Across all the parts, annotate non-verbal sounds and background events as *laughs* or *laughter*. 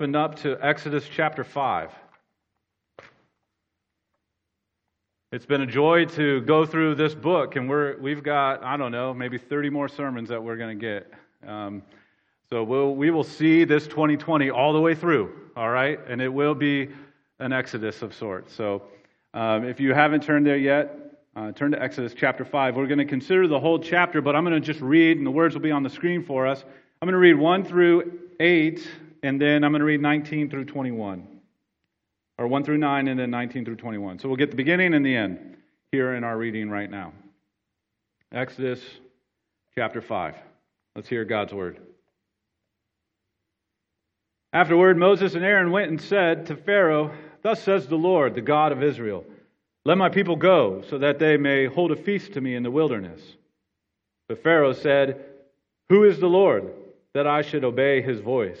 Open up to Exodus chapter 5. It's been a joy to go through this book, and we're, we've got, I don't know, maybe 30 more sermons that we're going to get. Um, so we'll, we will see this 2020 all the way through, all right? And it will be an exodus of sorts. So um, if you haven't turned there yet, uh, turn to Exodus chapter 5. We're going to consider the whole chapter, but I'm going to just read, and the words will be on the screen for us. I'm going to read 1 through 8 and then I'm going to read 19 through 21. Or 1 through 9, and then 19 through 21. So we'll get the beginning and the end here in our reading right now. Exodus chapter 5. Let's hear God's word. Afterward, Moses and Aaron went and said to Pharaoh, Thus says the Lord, the God of Israel, Let my people go, so that they may hold a feast to me in the wilderness. But Pharaoh said, Who is the Lord, that I should obey his voice?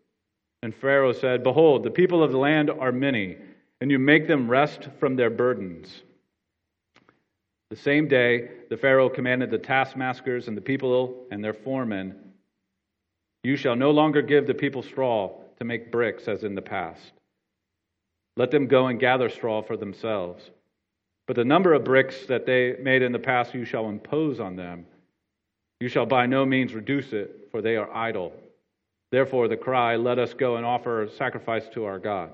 And Pharaoh said, Behold, the people of the land are many, and you make them rest from their burdens. The same day, the Pharaoh commanded the taskmasters and the people and their foremen, You shall no longer give the people straw to make bricks as in the past. Let them go and gather straw for themselves. But the number of bricks that they made in the past you shall impose on them. You shall by no means reduce it, for they are idle. Therefore, the cry, Let us go and offer sacrifice to our God.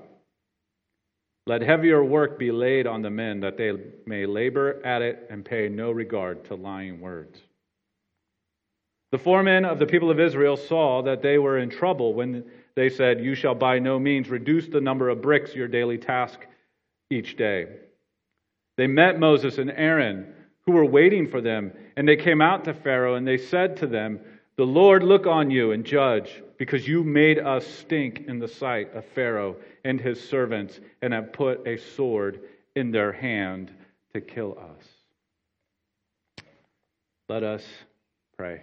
Let heavier work be laid on the men, that they may labor at it and pay no regard to lying words. The foremen of the people of Israel saw that they were in trouble when they said, You shall by no means reduce the number of bricks your daily task each day. They met Moses and Aaron, who were waiting for them, and they came out to Pharaoh, and they said to them, The Lord look on you and judge because you made us stink in the sight of Pharaoh and his servants and have put a sword in their hand to kill us. Let us pray.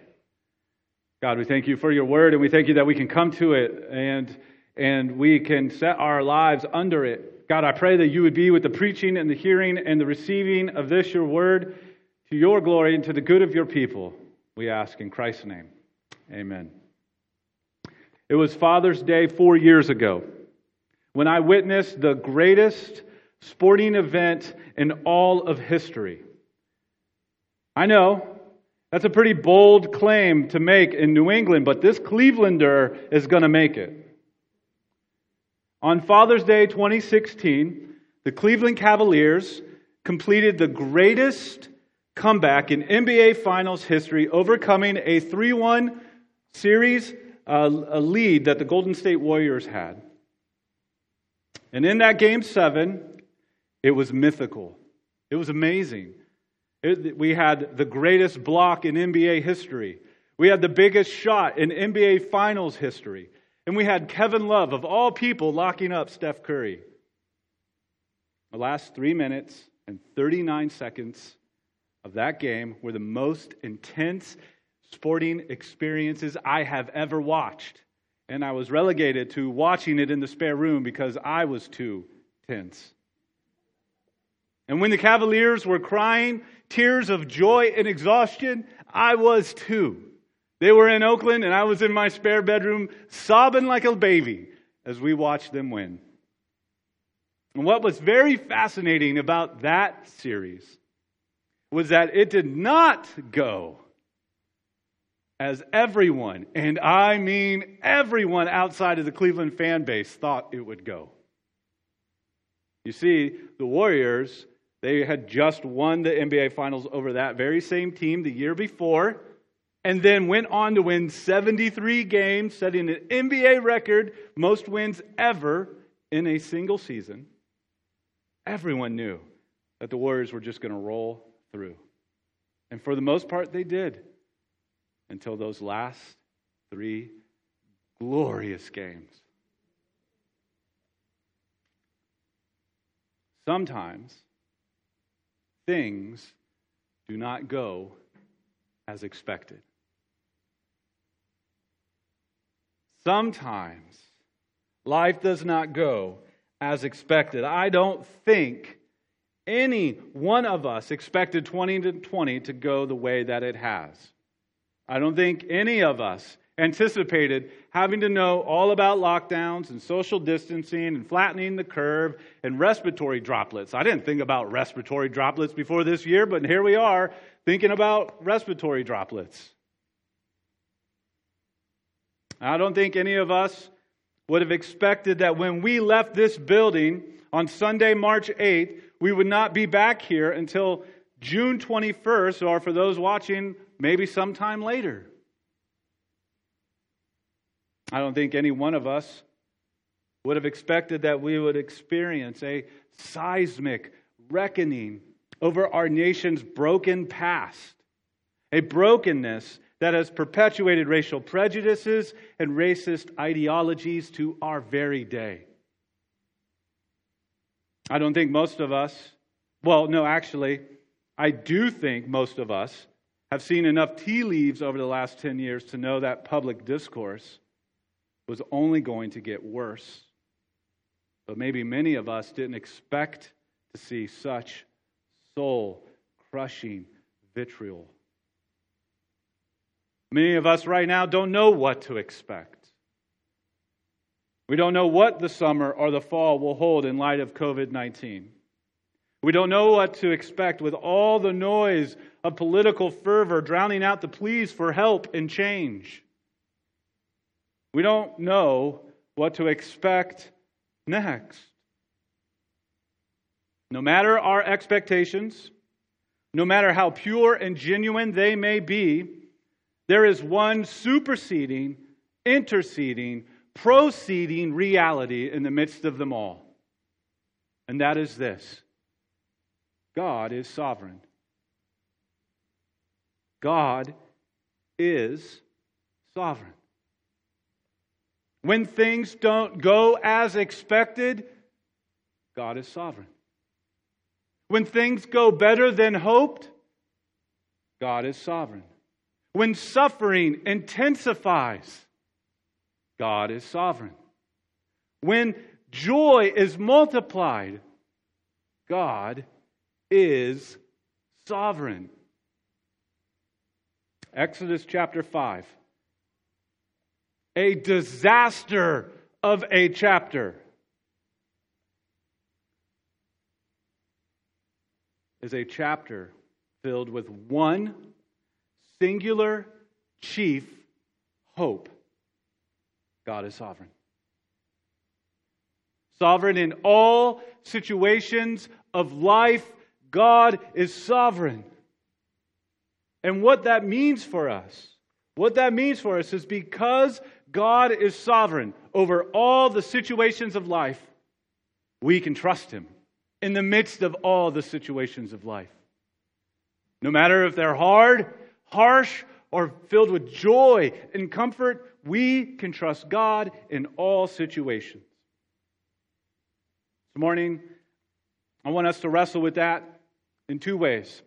God, we thank you for your word and we thank you that we can come to it and, and we can set our lives under it. God, I pray that you would be with the preaching and the hearing and the receiving of this, your word, to your glory and to the good of your people. We ask in Christ's name. Amen. It was Father's Day four years ago when I witnessed the greatest sporting event in all of history. I know that's a pretty bold claim to make in New England, but this Clevelander is going to make it. On Father's Day 2016, the Cleveland Cavaliers completed the greatest comeback in NBA Finals history, overcoming a 3 1 series uh, a lead that the Golden State Warriors had. And in that game seven, it was mythical. It was amazing. It, we had the greatest block in NBA history. We had the biggest shot in NBA Finals history. And we had Kevin Love, of all people, locking up Steph Curry. The last three minutes and 39 seconds of that game were the most intense sporting experiences I have ever watched. And I was relegated to watching it in the spare room because I was too tense. And when the Cavaliers were crying tears of joy and exhaustion, I was too. They were in Oakland, and I was in my spare bedroom sobbing like a baby as we watched them win. And what was very fascinating about that series was that it did not go as everyone, and I mean everyone outside of the Cleveland fan base, thought it would go. You see, the Warriors, they had just won the NBA Finals over that very same team the year before, and then went on to win 73 games, setting an NBA record, most wins ever in a single season. Everyone knew that the Warriors were just going to roll through. And for the most part, they did until those last three glorious games. sometimes things do not go as expected. Sometimes life does not go as expected. I don't think any one of us expected 2020 to go the way that it has. I don't think any of us anticipated having to know all about lockdowns and social distancing and flattening the curve and respiratory droplets. I didn't think about respiratory droplets before this year, but here we are thinking about respiratory droplets. I don't think any of us would have expected that when we left this building on Sunday, March 8th, we would not be back here until June 21st, or for those watching, maybe sometime later. I don't think any one of us would have expected that we would experience a seismic reckoning over our nation's broken past, a brokenness that has perpetuated racial prejudices and racist ideologies to our very day. I don't think most of us, well, no, actually, I do think most of us have seen enough tea leaves over the last 10 years to know that public discourse was only going to get worse. But maybe many of us didn't expect to see such soul crushing vitriol. Many of us right now don't know what to expect. We don't know what the summer or the fall will hold in light of COVID 19. We don't know what to expect with all the noise of political fervor drowning out the pleas for help and change. We don't know what to expect next. No matter our expectations, no matter how pure and genuine they may be, there is one superseding, interceding, proceeding reality in the midst of them all. And that is this God is sovereign. God is sovereign. When things don't go as expected, God is sovereign. When things go better than hoped, God is sovereign. When suffering intensifies, God is sovereign. When joy is multiplied, God is sovereign. Exodus chapter 5. A disaster of a chapter. Is a chapter filled with one singular chief hope God is sovereign. Sovereign in all situations of life, God is sovereign. And what that means for us, what that means for us is because God is sovereign over all the situations of life, we can trust Him in the midst of all the situations of life. No matter if they're hard, harsh, or filled with joy and comfort, we can trust God in all situations. This morning, I want us to wrestle with that in two ways.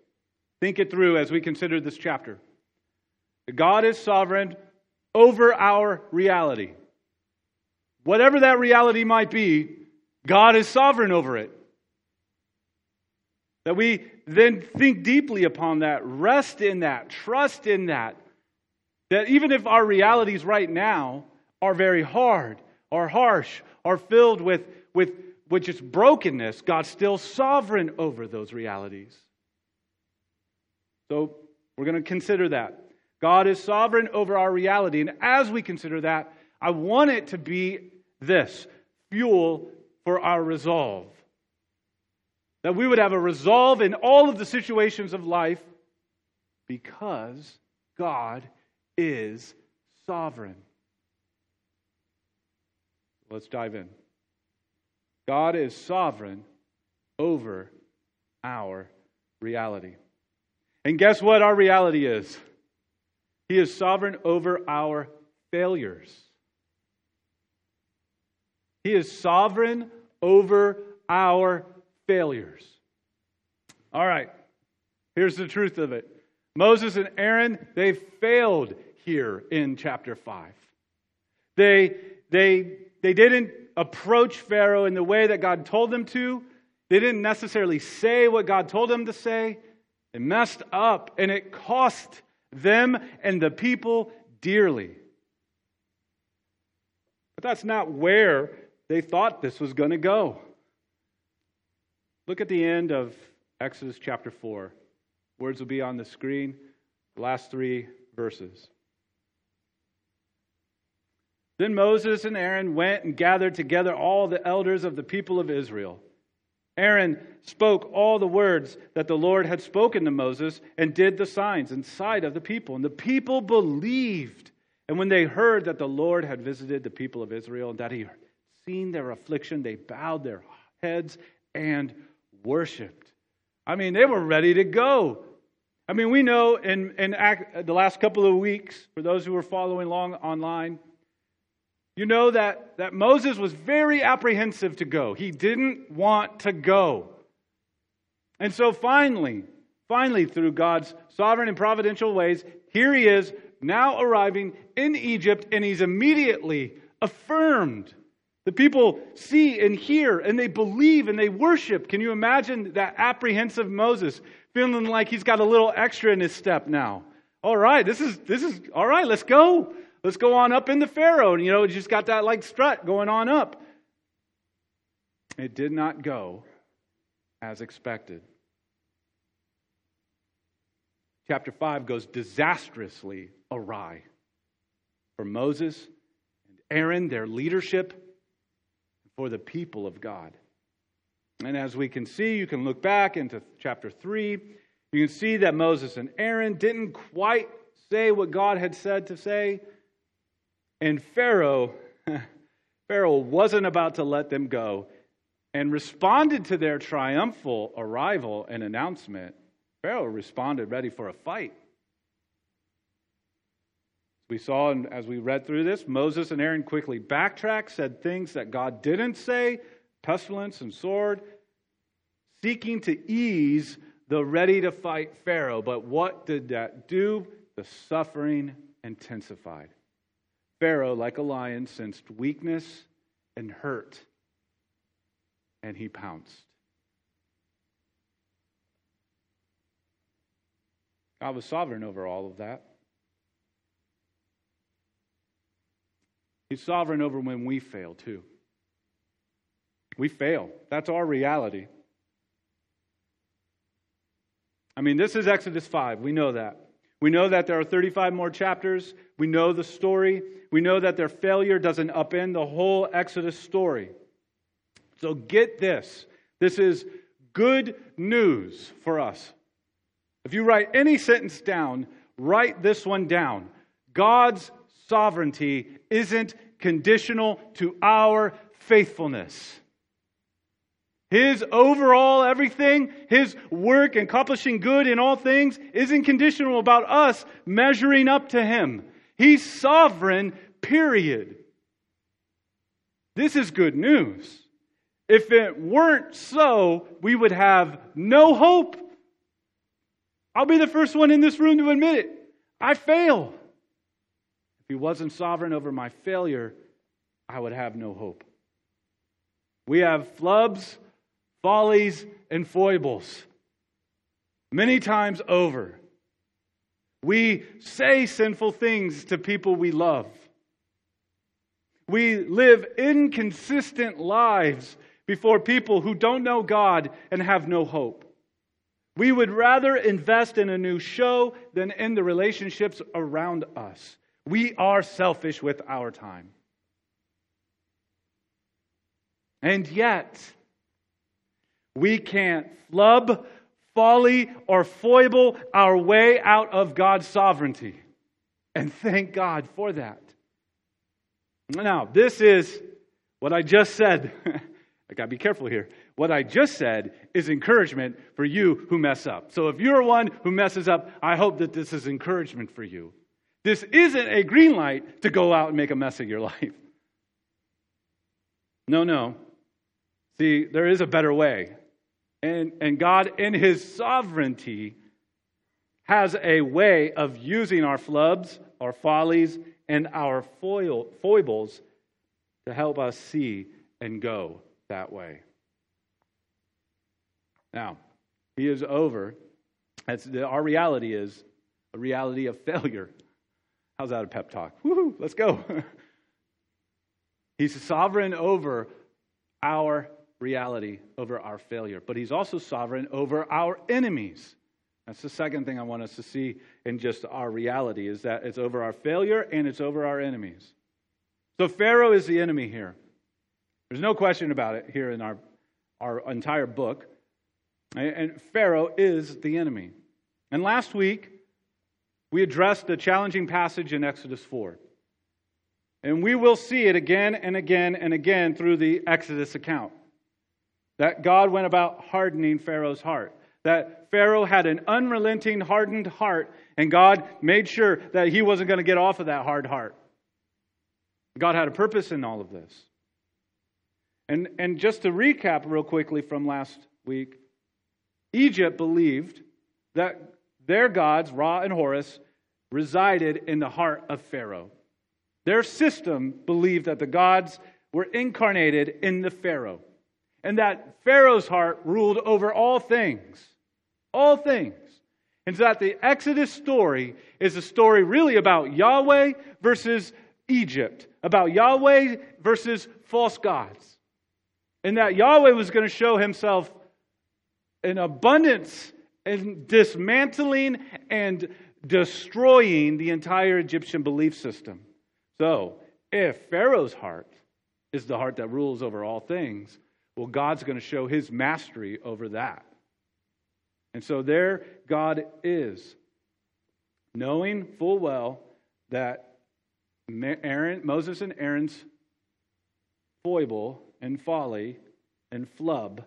Think it through as we consider this chapter. God is sovereign over our reality. Whatever that reality might be, God is sovereign over it. That we then think deeply upon that, rest in that, trust in that. That even if our realities right now are very hard, are harsh, are filled with, with, with just brokenness, God's still sovereign over those realities. So we're going to consider that. God is sovereign over our reality. And as we consider that, I want it to be this fuel for our resolve. That we would have a resolve in all of the situations of life because God is sovereign. Let's dive in. God is sovereign over our reality. And guess what our reality is? He is sovereign over our failures. He is sovereign over our failures. All right, here's the truth of it Moses and Aaron, they failed here in chapter 5. They, they, they didn't approach Pharaoh in the way that God told them to. They didn't necessarily say what God told them to say. They messed up, and it cost them and the people dearly. But that's not where they thought this was going to go. Look at the end of Exodus chapter 4. Words will be on the screen, the last three verses. Then Moses and Aaron went and gathered together all the elders of the people of Israel. Aaron spoke all the words that the Lord had spoken to Moses and did the signs in sight of the people. And the people believed. And when they heard that the Lord had visited the people of Israel and that he had seen their affliction, they bowed their heads and worshiped. I mean, they were ready to go. I mean, we know in, in the last couple of weeks, for those who were following along online, you know that, that Moses was very apprehensive to go. He didn't want to go. And so finally, finally, through God's sovereign and providential ways, here he is now arriving in Egypt, and he's immediately affirmed. The people see and hear, and they believe and they worship. Can you imagine that apprehensive Moses feeling like he's got a little extra in his step now? All right, this is this is all right. Let's go. Let's go on up into Pharaoh. And, you know, just got that like strut going on up. It did not go as expected. Chapter 5 goes disastrously awry for Moses and Aaron, their leadership, for the people of God. And as we can see, you can look back into chapter 3. You can see that Moses and Aaron didn't quite say what God had said to say. And Pharaoh, *laughs* Pharaoh wasn't about to let them go and responded to their triumphal arrival and announcement. Pharaoh responded ready for a fight. We saw and as we read through this, Moses and Aaron quickly backtracked, said things that God didn't say pestilence and sword, seeking to ease the ready to fight Pharaoh. But what did that do? The suffering intensified. Pharaoh, like a lion, sensed weakness and hurt, and he pounced. God was sovereign over all of that. He's sovereign over when we fail, too. We fail. That's our reality. I mean, this is Exodus 5. We know that. We know that there are 35 more chapters. We know the story. We know that their failure doesn't upend the whole Exodus story. So get this. This is good news for us. If you write any sentence down, write this one down. God's sovereignty isn't conditional to our faithfulness. His overall everything, his work accomplishing good in all things, isn't conditional about us measuring up to him. He's sovereign, period. This is good news. If it weren't so, we would have no hope. I'll be the first one in this room to admit it. I fail. If he wasn't sovereign over my failure, I would have no hope. We have flubs follies, and foibles. Many times over, we say sinful things to people we love. We live inconsistent lives before people who don't know God and have no hope. We would rather invest in a new show than in the relationships around us. We are selfish with our time. And yet, we can't flub, folly, or foible our way out of God's sovereignty. And thank God for that. Now, this is what I just said. *laughs* I got to be careful here. What I just said is encouragement for you who mess up. So if you're one who messes up, I hope that this is encouragement for you. This isn't a green light to go out and make a mess of your *laughs* life. No, no. See, there is a better way. And, and God, in his sovereignty, has a way of using our flubs, our follies, and our foil, foibles to help us see and go that way. Now, he is over. That's our reality is a reality of failure. How's that a pep talk? Woohoo, let's go. *laughs* He's sovereign over our reality, over our failure, but he's also sovereign over our enemies. That's the second thing I want us to see in just our reality is that it's over our failure and it's over our enemies. So Pharaoh is the enemy here. There's no question about it here in our, our entire book. And Pharaoh is the enemy. And last week, we addressed a challenging passage in Exodus 4. And we will see it again and again and again through the Exodus account. That God went about hardening Pharaoh's heart. That Pharaoh had an unrelenting, hardened heart, and God made sure that he wasn't going to get off of that hard heart. God had a purpose in all of this. And, and just to recap real quickly from last week, Egypt believed that their gods, Ra and Horus, resided in the heart of Pharaoh. Their system believed that the gods were incarnated in the Pharaoh, and that Pharaoh's heart ruled over all things. All things. And so that the Exodus story is a story really about Yahweh versus Egypt, about Yahweh versus false gods. And that Yahweh was going to show himself in abundance and dismantling and destroying the entire Egyptian belief system. So, if Pharaoh's heart is the heart that rules over all things, well, God's going to show his mastery over that. And so there God is, knowing full well that Aaron, Moses and Aaron's foible and folly and flub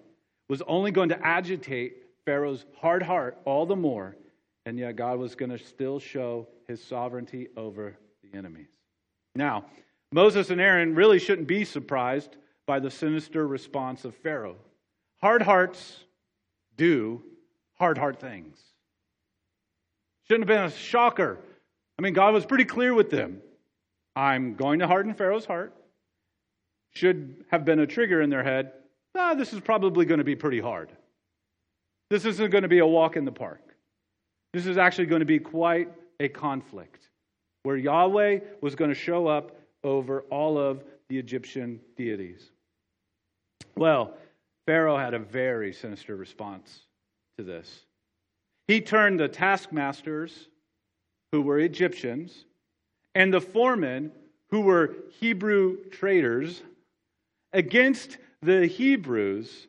was only going to agitate Pharaoh's hard heart all the more, and yet God was going to still show his sovereignty over the enemies. Now, Moses and Aaron really shouldn't be surprised by the sinister response of Pharaoh. Hard hearts do hard heart things. Shouldn't have been a shocker. I mean, God was pretty clear with them. I'm going to harden Pharaoh's heart. Should have been a trigger in their head. Ah, this is probably going to be pretty hard. This isn't going to be a walk in the park. This is actually going to be quite a conflict where Yahweh was going to show up over all of the Egyptian deities. Well, Pharaoh had a very sinister response to this. He turned the taskmasters, who were Egyptians, and the foremen, who were Hebrew traders, against the Hebrews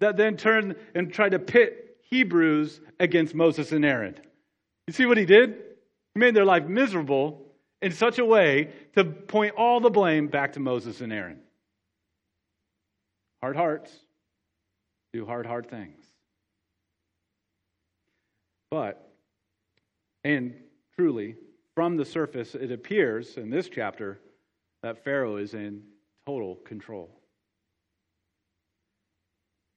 that then turned and tried to pit Hebrews against Moses and Aaron. You see what he did? He made their life miserable in such a way to point all the blame back to Moses and Aaron. Hard hearts do hard, hard things. But, and truly, from the surface, it appears in this chapter that Pharaoh is in total control.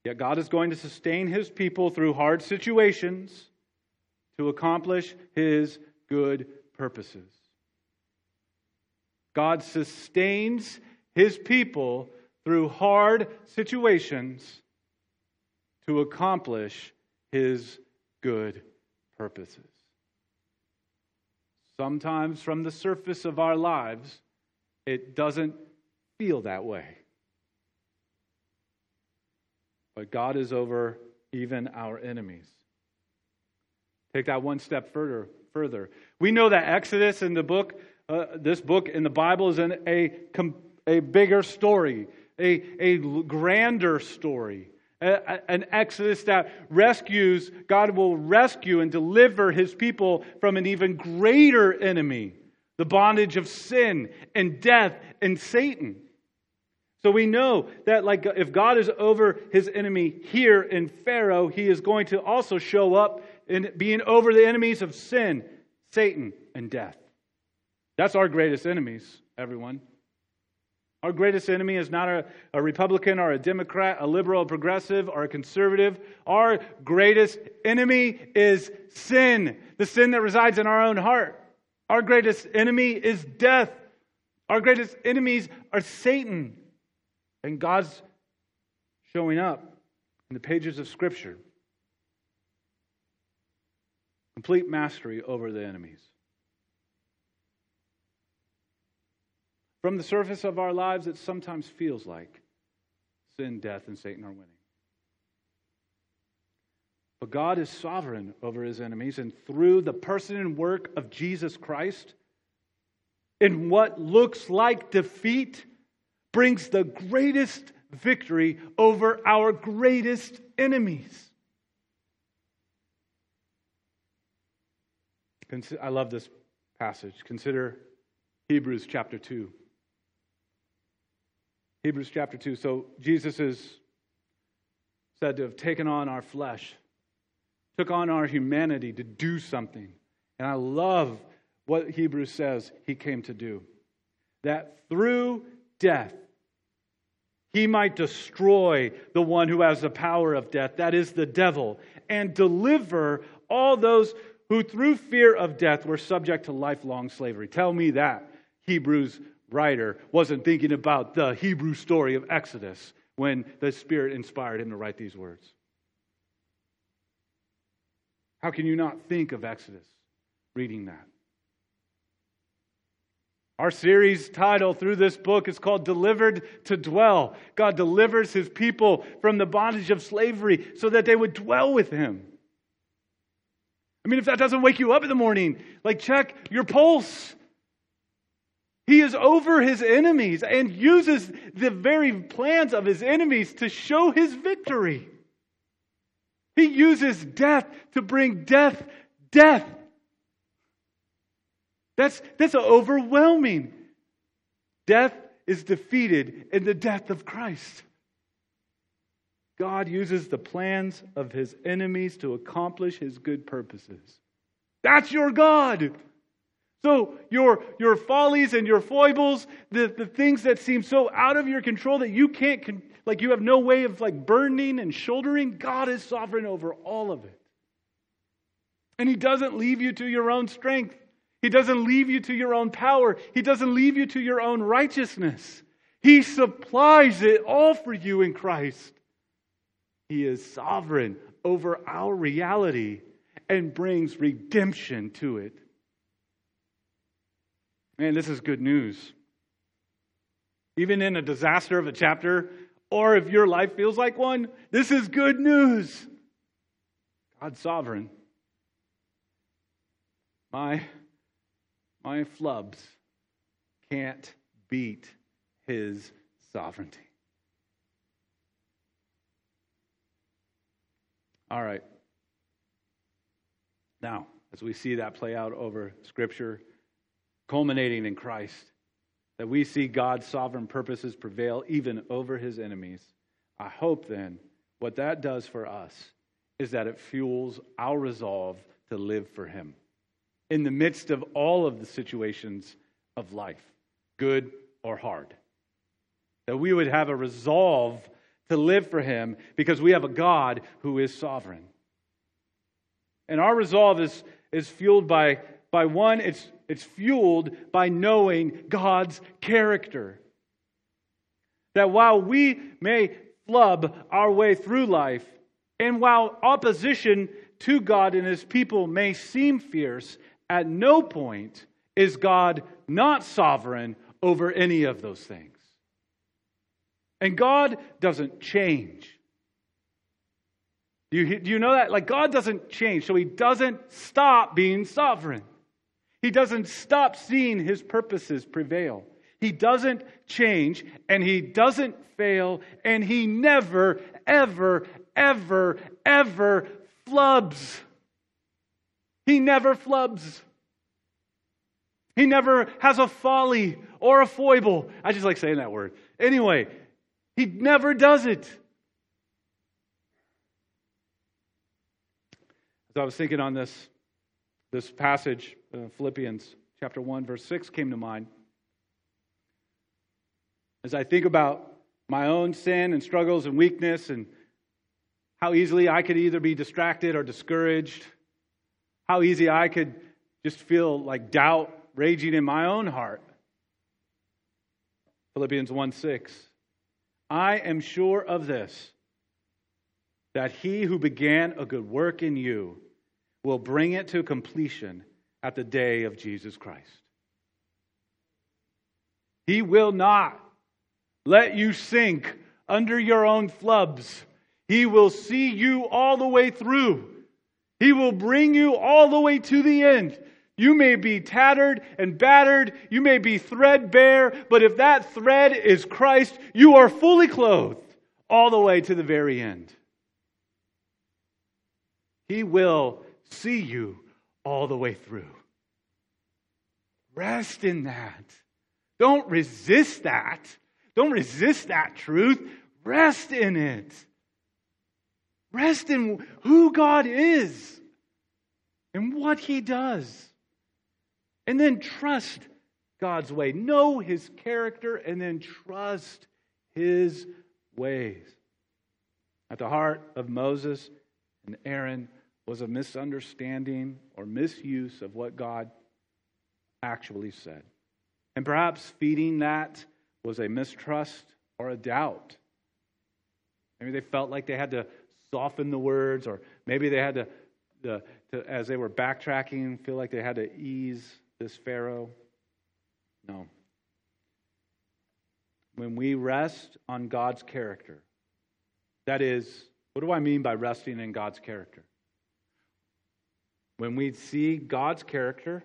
Yet God is going to sustain his people through hard situations to accomplish his good purposes. God sustains his people through hard situations to accomplish his good purposes. Sometimes from the surface of our lives, it doesn't feel that way. But God is over even our enemies. Take that one step further. Further, we know that Exodus in the book, uh, this book in the Bible, is an, a a bigger story, a a grander story, a, an Exodus that rescues. God will rescue and deliver His people from an even greater enemy, the bondage of sin and death and Satan. So we know that like if God is over his enemy here in Pharaoh, he is going to also show up in being over the enemies of sin, Satan, and death. That's our greatest enemies, everyone. Our greatest enemy is not a, a, Republican or a Democrat, a liberal, a progressive, or a conservative. Our greatest enemy is sin, the sin that resides in our own heart. Our greatest enemy is death. Our greatest enemies are Satan. And God's showing up in the pages of Scripture. Complete mastery over the enemies. From the surface of our lives, it sometimes feels like sin, death, and Satan are winning. But God is sovereign over his enemies, and through the person and work of Jesus Christ, in what looks like defeat, brings the greatest victory over our greatest enemies. I love this passage. Consider Hebrews chapter 2. Hebrews chapter 2. So Jesus is said to have taken on our flesh, took on our humanity to do something. And I love what Hebrews says he came to do. That through death, he might destroy the one who has the power of death, that is the devil, and deliver all those who through fear of death were subject to lifelong slavery. Tell me that Hebrews writer wasn't thinking about the Hebrew story of Exodus when the Spirit inspired him to write these words. How can you not think of Exodus reading that? Our series title through this book is called Delivered to Dwell. God delivers his people from the bondage of slavery so that they would dwell with him. I mean, if that doesn't wake you up in the morning, like check your pulse. He is over his enemies and uses the very plans of his enemies to show his victory. He uses death to bring death, death. That's, that's overwhelming. Death is defeated in the death of Christ. God uses the plans of his enemies to accomplish his good purposes. That's your God. So your, your follies and your foibles, the, the things that seem so out of your control that you can't, like you have no way of like burning and shouldering, God is sovereign over all of it. And he doesn't leave you to your own strength. He doesn't leave you to your own power. He doesn't leave you to your own righteousness. He supplies it all for you in Christ. He is sovereign over our reality and brings redemption to it. Man, this is good news. Even in a disaster of a chapter, or if your life feels like one, this is good news. God's sovereign. My, my flubs can't beat his sovereignty. All right. Now, as we see that play out over Scripture, culminating in Christ, that we see God's sovereign purposes prevail even over his enemies. I hope then what that does for us is that it fuels our resolve to live for him in the midst of all of the situations of life, good or hard. That we would have a resolve to live for him because we have a God who is sovereign. And our resolve is, is fueled by, by one, it's, it's fueled by knowing God's character. That while we may flub our way through life, and while opposition to God and his people may seem fierce, at no point is God not sovereign over any of those things. And God doesn't change. Do you, do you know that? Like, God doesn't change, so He doesn't stop being sovereign. He doesn't stop seeing His purposes prevail. He doesn't change, and He doesn't fail, and He never, ever, ever, ever flubs. He never flubs. He never has a folly or a foible. I just like saying that word. Anyway, he never does it. As I was thinking on this, this passage, uh, Philippians chapter 1, verse 6 came to mind. As I think about my own sin and struggles and weakness and how easily I could either be distracted or discouraged, how easy I could just feel like doubt raging in my own heart. Philippians 1 6. I am sure of this, that he who began a good work in you will bring it to completion at the day of Jesus Christ. He will not let you sink under your own flubs. He will see you all the way through. He will bring you all the way to the end. You may be tattered and battered. You may be threadbare, but if that thread is Christ, you are fully clothed all the way to the very end. He will see you all the way through. Rest in that. Don't resist that. Don't resist that truth. Rest in it. Rest in who God is and what He does. And then trust God's way. Know his character and then trust his ways. At the heart of Moses and Aaron was a misunderstanding or misuse of what God actually said. And perhaps feeding that was a mistrust or a doubt. Maybe they felt like they had to soften the words, or maybe they had to, to, to as they were backtracking, feel like they had to ease this Pharaoh? No. When we rest on God's character, that is, what do I mean by resting in God's character? When we see God's character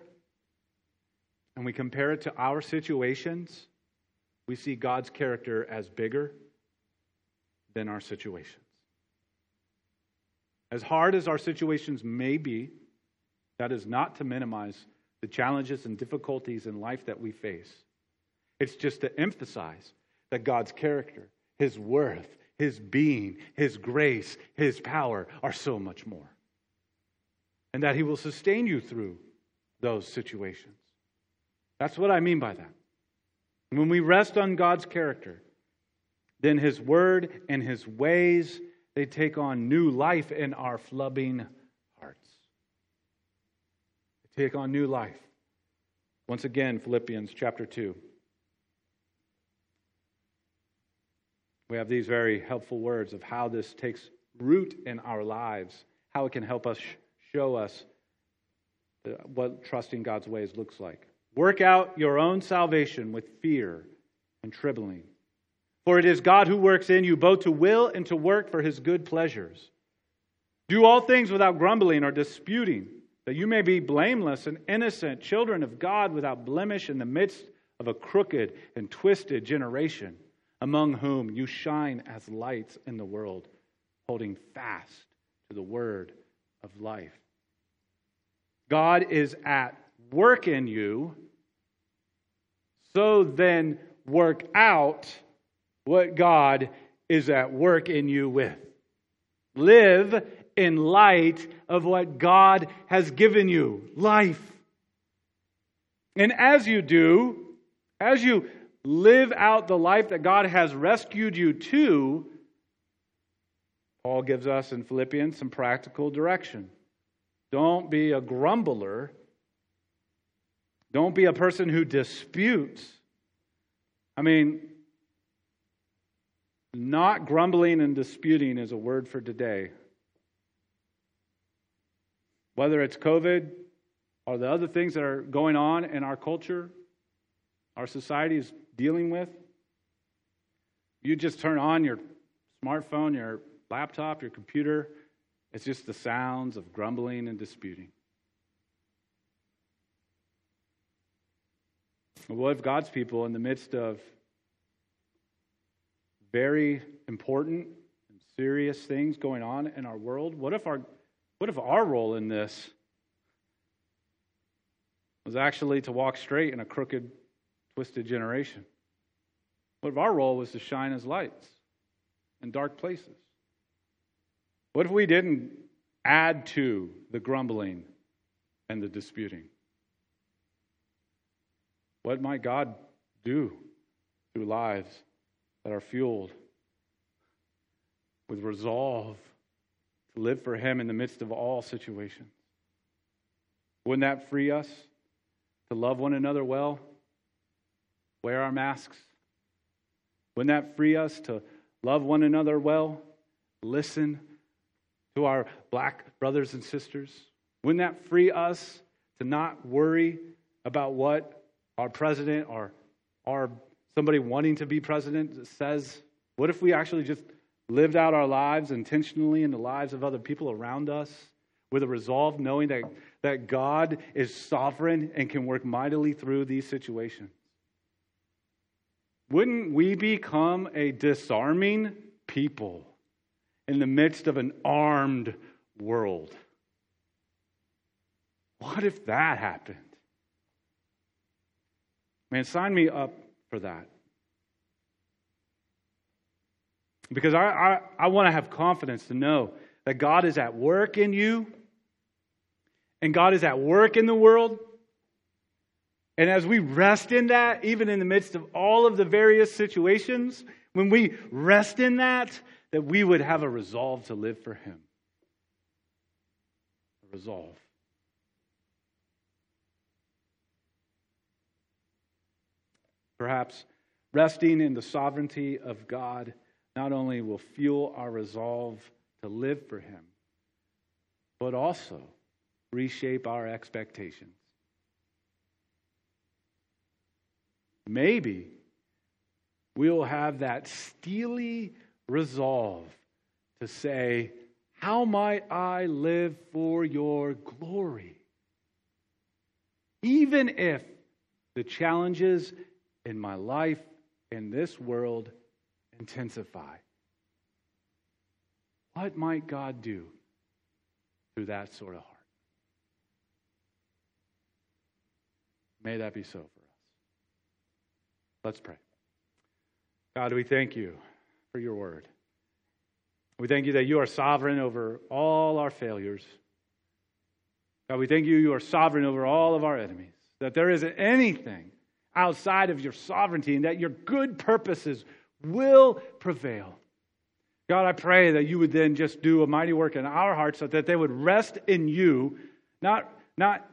and we compare it to our situations, we see God's character as bigger than our situations. As hard as our situations may be, that is not to minimize the challenges and difficulties in life that we face. It's just to emphasize that God's character, His worth, His being, His grace, His power are so much more. And that He will sustain you through those situations. That's what I mean by that. When we rest on God's character, then His word and His ways, they take on new life in our flubbing hearts. They take on new life. Once again, Philippians chapter 2. We have these very helpful words of how this takes root in our lives, how it can help us show us what trusting God's ways looks like. Work out your own salvation with fear and trembling. For it is God who works in you both to will and to work for his good pleasures. Do all things without grumbling or disputing that you may be blameless and innocent, children of God without blemish in the midst of a crooked and twisted generation, among whom you shine as lights in the world, holding fast to the word of life. God is at work in you, so then work out what God is at work in you with. Live in light of what God has given you life. And as you do, as you live out the life that God has rescued you to, Paul gives us in Philippians some practical direction. Don't be a grumbler. Don't be a person who disputes. I mean, not grumbling and disputing is a word for today. Whether it's COVID or the other things that are going on in our culture, our society is dealing with, you just turn on your smartphone, your laptop, your computer, it's just the sounds of grumbling and disputing. What if God's people, in the midst of very important and serious things going on in our world, what if our what if our role in this was actually to walk straight in a crooked, twisted generation? What if our role was to shine as lights in dark places? What if we didn't add to the grumbling and the disputing? What might God do through lives that are fueled with resolve to live for Him in the midst of all situations. Wouldn't that free us to love one another well? Wear our masks? Wouldn't that free us to love one another well? Listen to our black brothers and sisters? Wouldn't that free us to not worry about what our president or our somebody wanting to be president says? What if we actually just lived out our lives intentionally in the lives of other people around us with a resolve knowing that, that God is sovereign and can work mightily through these situations? Wouldn't we become a disarming people in the midst of an armed world? What if that happened? Man, sign me up for that. Because I, I, I want to have confidence to know that God is at work in you and God is at work in the world. And as we rest in that, even in the midst of all of the various situations, when we rest in that, that we would have a resolve to live for Him. A resolve. Perhaps resting in the sovereignty of God not only will fuel our resolve to live for Him, but also reshape our expectations. Maybe we'll have that steely resolve to say, How might I live for your glory? Even if the challenges in my life in this world intensify. What might God do through that sort of heart? May that be so for us. Let's pray. God, we thank you for your word. We thank you that you are sovereign over all our failures. God, we thank you you are sovereign over all of our enemies, that there isn't anything outside of your sovereignty and that your good purposes will prevail. God, I pray that you would then just do a mighty work in our hearts so that they would rest in you, not, not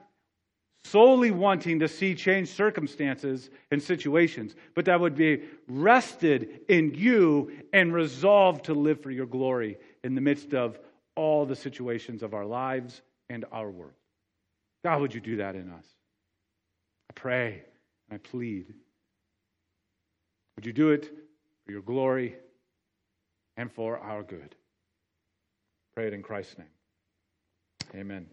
solely wanting to see change circumstances and situations, but that would be rested in you and resolved to live for your glory in the midst of all the situations of our lives and our world. God, would you do that in us? I pray and I plead. Would you do it for your glory and for our good. Pray it in Christ's name. Amen.